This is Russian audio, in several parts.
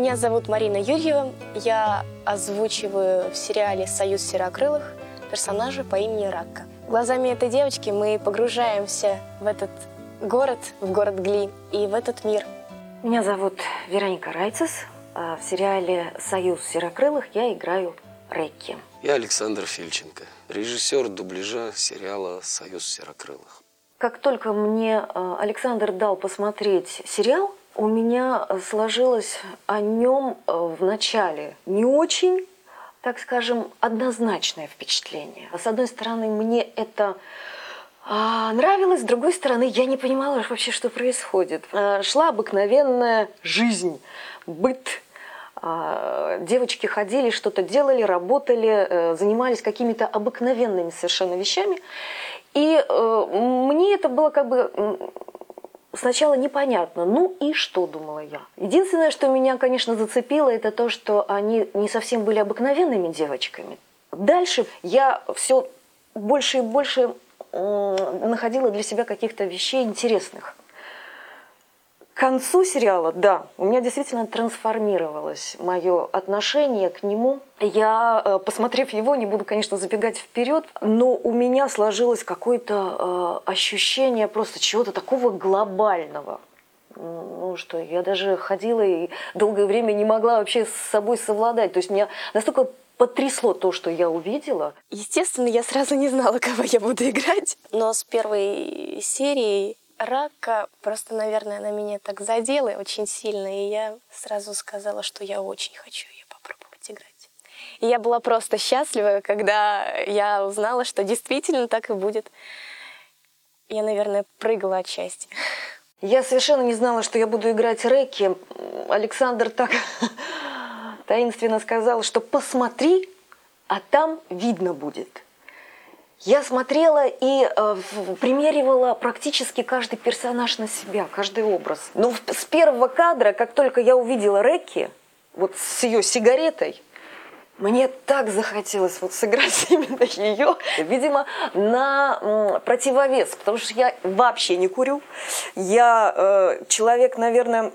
Меня зовут Марина Юрьева. Я озвучиваю в сериале «Союз серокрылых» персонажа по имени Ракка. Глазами этой девочки мы погружаемся в этот город, в город Гли и в этот мир. Меня зовут Вероника Райцес. А в сериале «Союз серокрылых» я играю Рекки. Я Александр Фильченко, режиссер дубляжа сериала «Союз серокрылых». Как только мне э, Александр дал посмотреть сериал, у меня сложилось о нем э, в начале не очень, так скажем, однозначное впечатление. С одной стороны, мне это а, нравилось, с другой стороны, я не понимала вообще, что происходит. А, шла обыкновенная жизнь, быт. А, девочки ходили, что-то делали, работали, э, занимались какими-то обыкновенными совершенно вещами. И э, мне это было как бы сначала непонятно. Ну и что, думала я. Единственное, что меня, конечно, зацепило, это то, что они не совсем были обыкновенными девочками. Дальше я все больше и больше находила для себя каких-то вещей интересных. К концу сериала, да, у меня действительно трансформировалось мое отношение к нему. Я, э, посмотрев его, не буду, конечно, забегать вперед, но у меня сложилось какое-то э, ощущение просто чего-то такого глобального. Ну что, я даже ходила и долгое время не могла вообще с собой совладать. То есть меня настолько потрясло то, что я увидела. Естественно, я сразу не знала, кого я буду играть. Но с первой серии рака просто, наверное, она меня так задела очень сильно, и я сразу сказала, что я очень хочу ее попробовать играть. И я была просто счастлива, когда я узнала, что действительно так и будет. Я, наверное, прыгала от счастья. Я совершенно не знала, что я буду играть Рэки. Александр так таинственно сказал, что посмотри, а там видно будет. Я смотрела и э, примеривала практически каждый персонаж на себя, каждый образ. Но с первого кадра, как только я увидела Рекки, вот с ее сигаретой, мне так захотелось вот сыграть именно ее, видимо, на противовес, потому что я вообще не курю. Я э, человек, наверное,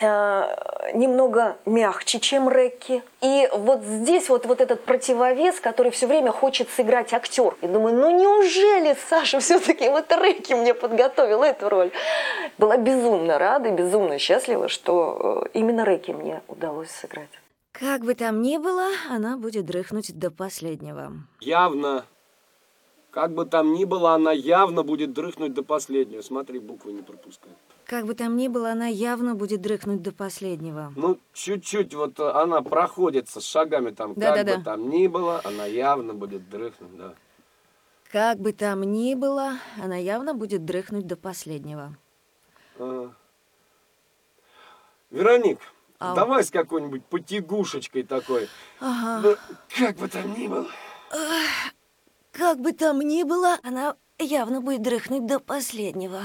немного мягче, чем Рекки. И вот здесь вот, вот этот противовес, который все время хочет сыграть актер. И думаю, ну неужели Саша все-таки вот Рекки мне подготовил эту роль? Была безумно рада, безумно счастлива, что э, именно Рекки мне удалось сыграть. Как бы там ни было, она будет дрыхнуть до последнего. Явно. Как бы там ни было, она явно будет дрыхнуть до последнего. Смотри, буквы не пропускай. Как бы там ни было, она явно будет дрыхнуть до последнего. Ну, чуть-чуть вот она проходится шагами там, да, как да, бы да. там ни было, она явно будет дрыхнуть, да. Как бы там ни было, она явно будет дрыхнуть до последнего. А. Вероник, Ау. давай с какой-нибудь потягушечкой такой. Ага. Ну, как бы там ни было. Как бы там ни было, она явно будет дрыхнуть до последнего.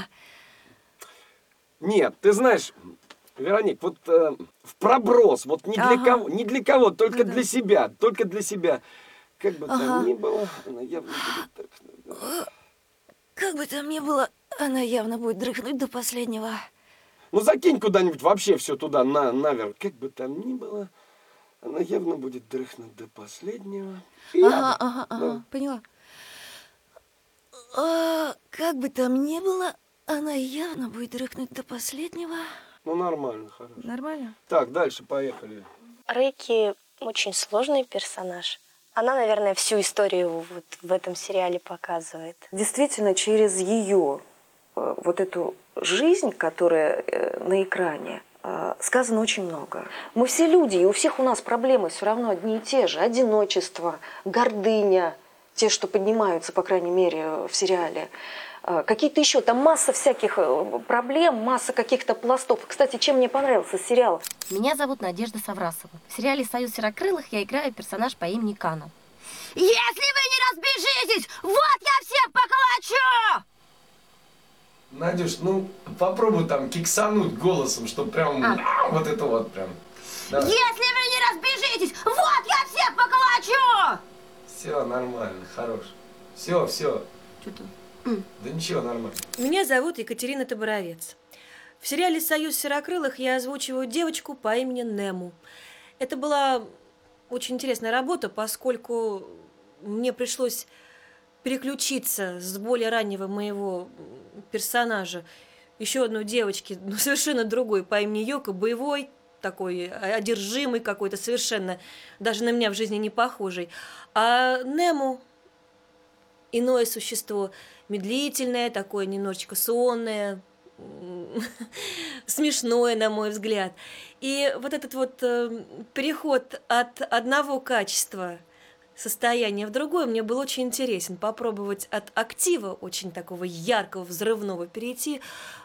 Нет, ты знаешь, Вероник, вот э, в проброс, вот не ага. для кого, не для кого, только да. для себя, только для себя. Как бы ага. там ни было, она явно будет дрыхнуть. Как бы там ни было, она явно будет дрыхнуть до последнего. Ну закинь куда-нибудь вообще все туда, на, наверх. Как бы там ни было, она явно будет дрыхнуть до последнего. ага, ага, ага, да. поняла. А, как бы там ни было, она явно будет рыкнуть до последнего. Ну, нормально, хорошо. Нормально? Так, дальше поехали. Рэки очень сложный персонаж. Она, наверное, всю историю вот в этом сериале показывает. Действительно, через ее э, вот эту жизнь, которая э, на экране, э, сказано очень много. Мы все люди, и у всех у нас проблемы все равно одни и те же. Одиночество, гордыня, те, что поднимаются, по крайней мере, в сериале. А, какие-то еще, там масса всяких э, проблем, масса каких-то пластов. Кстати, чем мне понравился сериал? Меня зовут Надежда Саврасова. В сериале «Союз серокрылых» я играю персонаж по имени Кана. Если вы не разбежитесь, вот я всех поколочу! Надюш, ну попробуй там киксануть голосом, чтобы прям а. вот это вот прям. Давай. Если вы не разбежитесь, вот я всех поколочу! Все, нормально, хорош. Все, все. Что-то... Да ничего, нормально. Меня зовут Екатерина Таборовец. В сериале «Союз серокрылых» я озвучиваю девочку по имени Нему. Это была очень интересная работа, поскольку мне пришлось переключиться с более раннего моего персонажа еще одной девочки, ну, совершенно другой, по имени Йока, боевой, такой одержимый какой-то, совершенно даже на меня в жизни не похожий. А Нему иное существо, медлительное, такое немножечко сонное, смешное, на мой взгляд. И вот этот вот э, переход от одного качества – состояние в другое, мне был очень интересен попробовать от актива, очень такого яркого, взрывного, перейти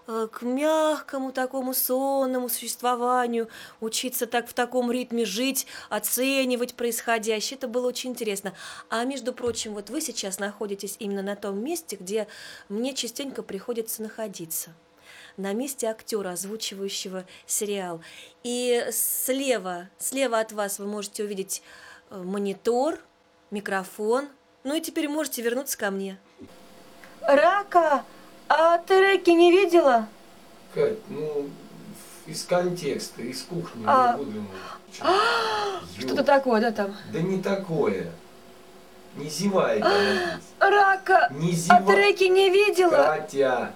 э, к мягкому такому сонному существованию, учиться так в таком ритме жить, оценивать происходящее. Это было очень интересно. А между прочим, вот вы сейчас находитесь именно на том месте, где мне частенько приходится находиться на месте актера, озвучивающего сериал. И слева, слева от вас вы можете увидеть э, монитор – микрофон. Ну и теперь можете вернуться ко мне. Рака, а ты Реки не видела? Кать, ну, из контекста, из кухни, а... буду. Что-то такое, да, там? Да не такое. Не зевай Рака, не зева... а ты Реки не видела? Катя,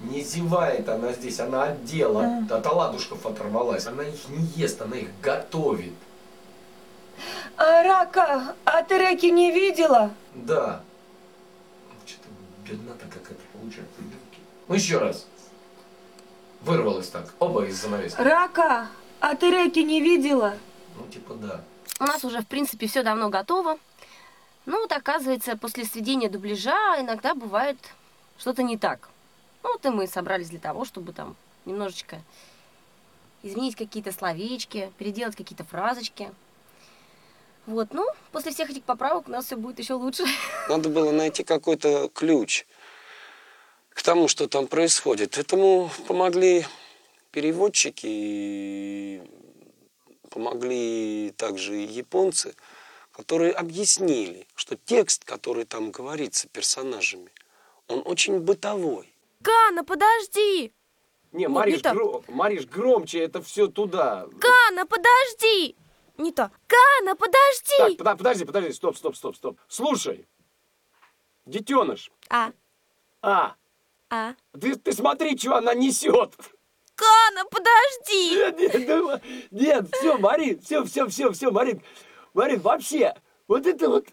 не зевает она здесь, она отдела, от оладушков оторвалась. Она их не ест, она их готовит. А рака, а ты раки не видела? Да. Что-то беднота какая-то получается. Ну еще раз. Вырвалось так. Оба из занавески. Рака, а ты раки не видела? Ну типа да. У нас уже в принципе все давно готово. Ну вот оказывается, после сведения дубляжа иногда бывает что-то не так. Ну вот и мы собрались для того, чтобы там немножечко изменить какие-то словечки, переделать какие-то фразочки. Вот, ну, после всех этих поправок у нас все будет еще лучше. Надо было найти какой-то ключ к тому, что там происходит. Этому помогли переводчики, и помогли также и японцы, которые объяснили, что текст, который там говорится персонажами, он очень бытовой. Кана, подожди! Не, Мариш, не гро... Мариш, громче, это все туда. Кана, подожди! Не то. Кана, подожди! Так, подожди, подожди, стоп, стоп, стоп, стоп. Слушай, детеныш. А. А. А. Ты, ты смотри, что она несет. Кана, подожди! Нет, нет, да, нет, все, Марин, все, все, все, все, Марин, Марин, вообще, вот это вот...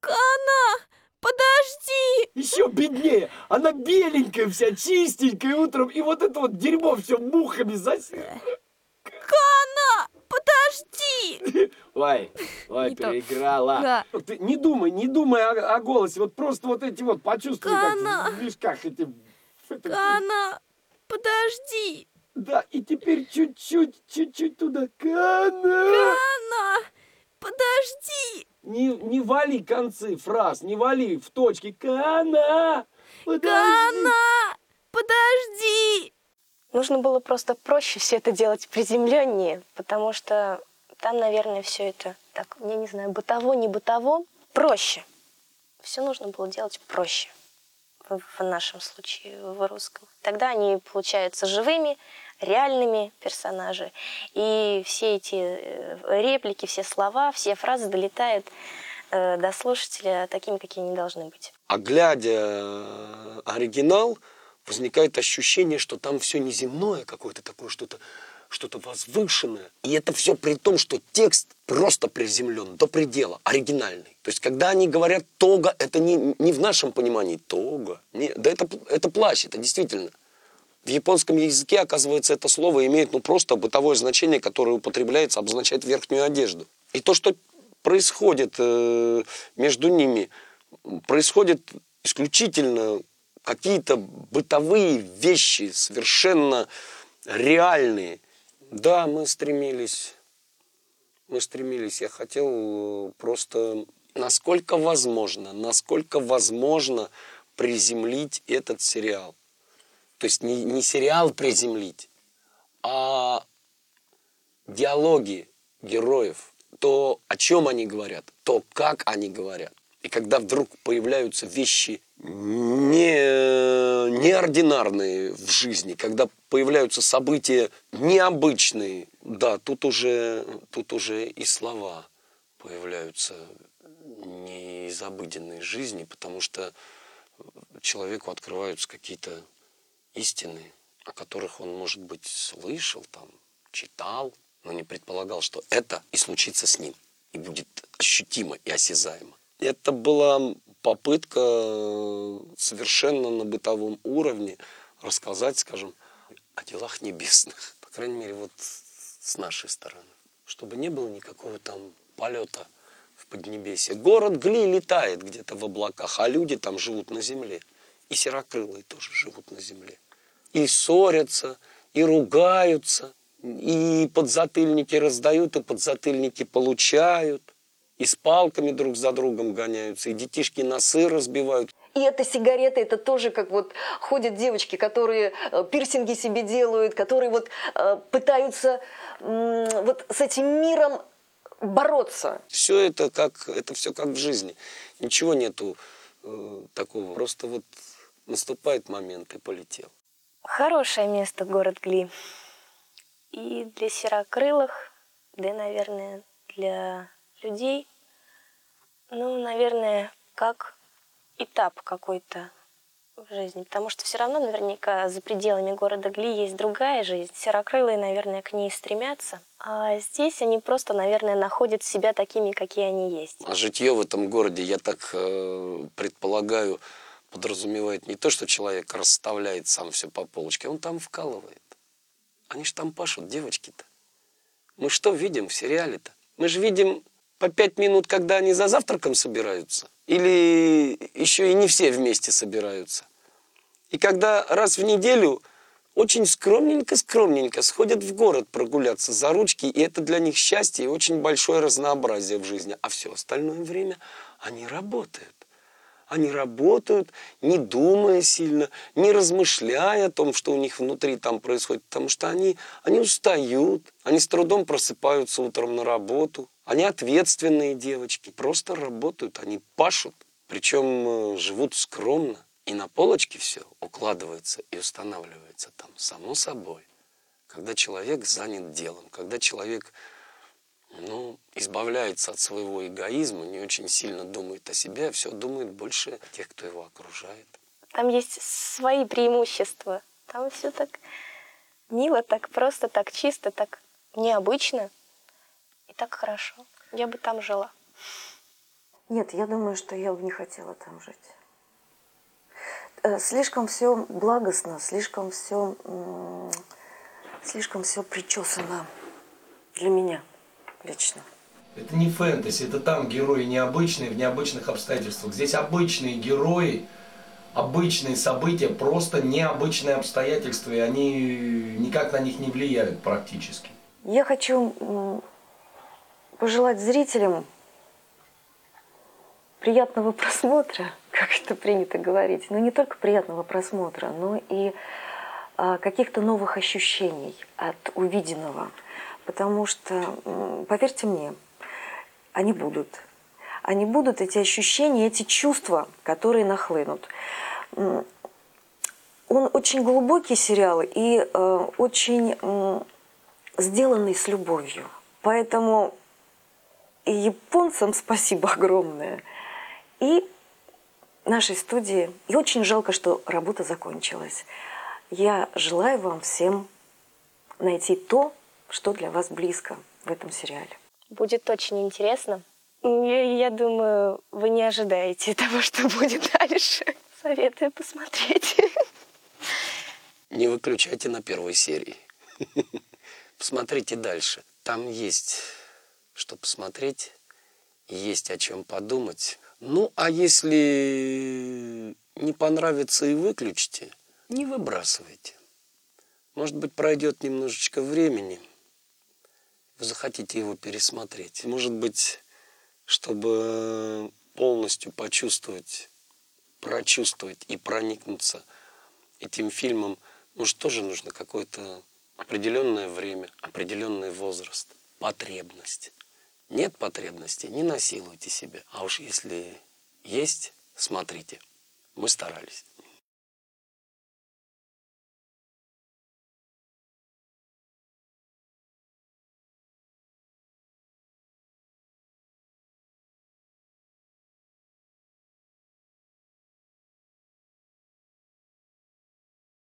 Кана, подожди! Еще беднее, она беленькая вся, чистенькая утром, и вот это вот дерьмо все мухами засеяно. Кана! Ой, ой, не переиграла. Да. Ты не думай, не думай о, о голосе, вот просто вот эти вот почувствуй, Кана. как в мешках эти... Кана, подожди! Да, и теперь чуть-чуть, чуть-чуть туда. Кана! Кана, подожди! Не, не вали концы фраз, не вали в точке. Кана! Подожди. Кана, подожди! Нужно было просто проще все это делать приземленнее, потому что там, наверное, все это так, я не знаю, бытово, не бытово, проще. Все нужно было делать проще в, нашем случае, в русском. Тогда они получаются живыми, реальными персонажи. И все эти э, реплики, все слова, все фразы долетают э, до слушателя такими, какие они должны быть. А глядя э, оригинал, возникает ощущение, что там все неземное какое-то такое, что-то что-то возвышенное. И это все при том, что текст просто приземлен до предела, оригинальный. То есть, когда они говорят «тога», это не, не в нашем понимании «тога». Не, да это, это плащ, это действительно. В японском языке, оказывается, это слово имеет ну, просто бытовое значение, которое употребляется, обозначает верхнюю одежду. И то, что происходит э, между ними, происходит исключительно какие-то бытовые вещи, совершенно реальные. Да, мы стремились, мы стремились, я хотел просто, насколько возможно, насколько возможно приземлить этот сериал. То есть не, не сериал приземлить, а диалоги героев, то, о чем они говорят, то, как они говорят. И когда вдруг появляются вещи не, неординарные в жизни, когда появляются события необычные, да, тут уже, тут уже и слова появляются не из обыденной жизни, потому что человеку открываются какие-то истины, о которых он, может быть, слышал, там, читал, но не предполагал, что это и случится с ним, и будет ощутимо и осязаемо. Это была попытка совершенно на бытовом уровне рассказать, скажем, о делах небесных. По крайней мере, вот с нашей стороны. Чтобы не было никакого там полета в Поднебесье. Город Гли летает где-то в облаках, а люди там живут на земле. И серокрылые тоже живут на земле. И ссорятся, и ругаются, и подзатыльники раздают, и подзатыльники получают и с палками друг за другом гоняются, и детишки носы разбивают. И это сигареты, это тоже как вот ходят девочки, которые э, пирсинги себе делают, которые вот э, пытаются вот с этим миром бороться. Все это как, это все как в жизни. Ничего нету э, такого. Просто вот наступает момент и полетел. Хорошее место город Гли. И для серокрылых, да, наверное, для людей, ну, наверное, как этап какой-то в жизни, потому что все равно наверняка за пределами города Гли есть другая жизнь. Серокрылые, наверное, к ней стремятся. А здесь они просто, наверное, находят себя такими, какие они есть. А житье в этом городе, я так э, предполагаю, подразумевает не то, что человек расставляет сам все по полочке, он там вкалывает. Они ж там пашут, девочки-то. Мы что видим в сериале-то? Мы же видим по пять минут, когда они за завтраком собираются, или еще и не все вместе собираются. И когда раз в неделю очень скромненько-скромненько сходят в город прогуляться за ручки, и это для них счастье и очень большое разнообразие в жизни. А все остальное время они работают. Они работают, не думая сильно, не размышляя о том, что у них внутри там происходит, потому что они, они устают, они с трудом просыпаются утром на работу, они ответственные девочки, просто работают, они пашут, причем э, живут скромно. И на полочке все укладывается и устанавливается там само собой. Когда человек занят делом, когда человек ну, избавляется от своего эгоизма, не очень сильно думает о себе, а все думает больше о тех, кто его окружает. Там есть свои преимущества. Там все так мило, так просто, так чисто, так необычно так хорошо. Я бы там жила. Нет, я думаю, что я бы не хотела там жить. Э, слишком все благостно, слишком все, слишком все причесано для меня лично. Это не фэнтези, это там герои необычные, в необычных обстоятельствах. Здесь обычные герои, обычные события, просто необычные обстоятельства, и они никак на них не влияют практически. Я хочу пожелать зрителям приятного просмотра, как это принято говорить. Но не только приятного просмотра, но и а, каких-то новых ощущений от увиденного – потому что, поверьте мне, они будут. Они будут, эти ощущения, эти чувства, которые нахлынут. Он очень глубокий сериал и э, очень сделанный с любовью. Поэтому и японцам спасибо огромное. И нашей студии. И очень жалко, что работа закончилась. Я желаю вам всем найти то, что для вас близко в этом сериале? Будет очень интересно. Я, я думаю, вы не ожидаете того, что будет дальше. Советую посмотреть. Не выключайте на первой серии. Посмотрите дальше. Там есть что посмотреть, есть о чем подумать. Ну, а если не понравится и выключите, не выбрасывайте. Может быть, пройдет немножечко времени – вы захотите его пересмотреть. Может быть, чтобы полностью почувствовать, прочувствовать и проникнуться этим фильмом, может, тоже нужно какое-то определенное время, определенный возраст, потребность. Нет потребности, не насилуйте себя. А уж если есть, смотрите. Мы старались.